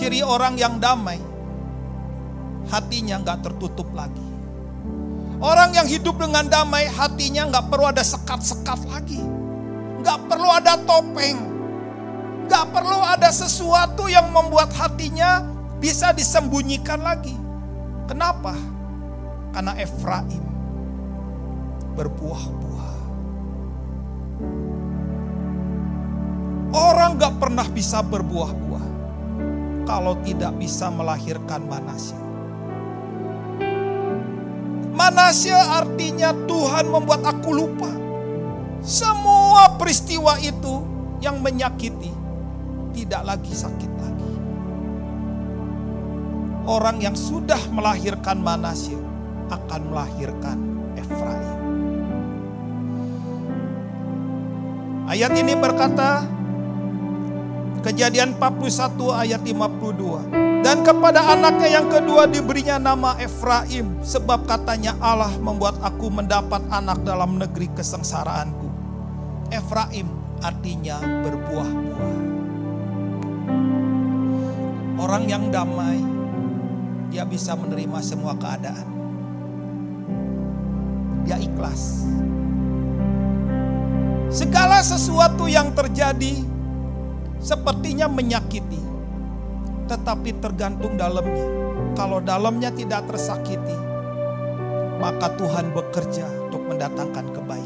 Ciri orang yang damai, hatinya nggak tertutup lagi. Orang yang hidup dengan damai, hatinya nggak perlu ada sekat-sekat lagi. Nggak perlu ada topeng. Nggak perlu ada sesuatu yang membuat hatinya bisa disembunyikan lagi. Kenapa? Karena Efraim berbuah-buah. Orang gak pernah bisa berbuah-buah kalau tidak bisa melahirkan Manasya. Manasya artinya Tuhan membuat aku lupa. Semua peristiwa itu yang menyakiti tidak lagi sakit lagi. Orang yang sudah melahirkan Manasya akan melahirkan Efraim. Ayat ini berkata, Kejadian 41 ayat 52. Dan kepada anaknya yang kedua diberinya nama Efraim. Sebab katanya Allah membuat aku mendapat anak dalam negeri kesengsaraanku. Efraim artinya berbuah-buah. Orang yang damai, dia bisa menerima semua keadaan. Dia ikhlas. Segala sesuatu yang terjadi sepertinya menyakiti, tetapi tergantung dalamnya. Kalau dalamnya tidak tersakiti, maka Tuhan bekerja untuk mendatangkan kebaikan.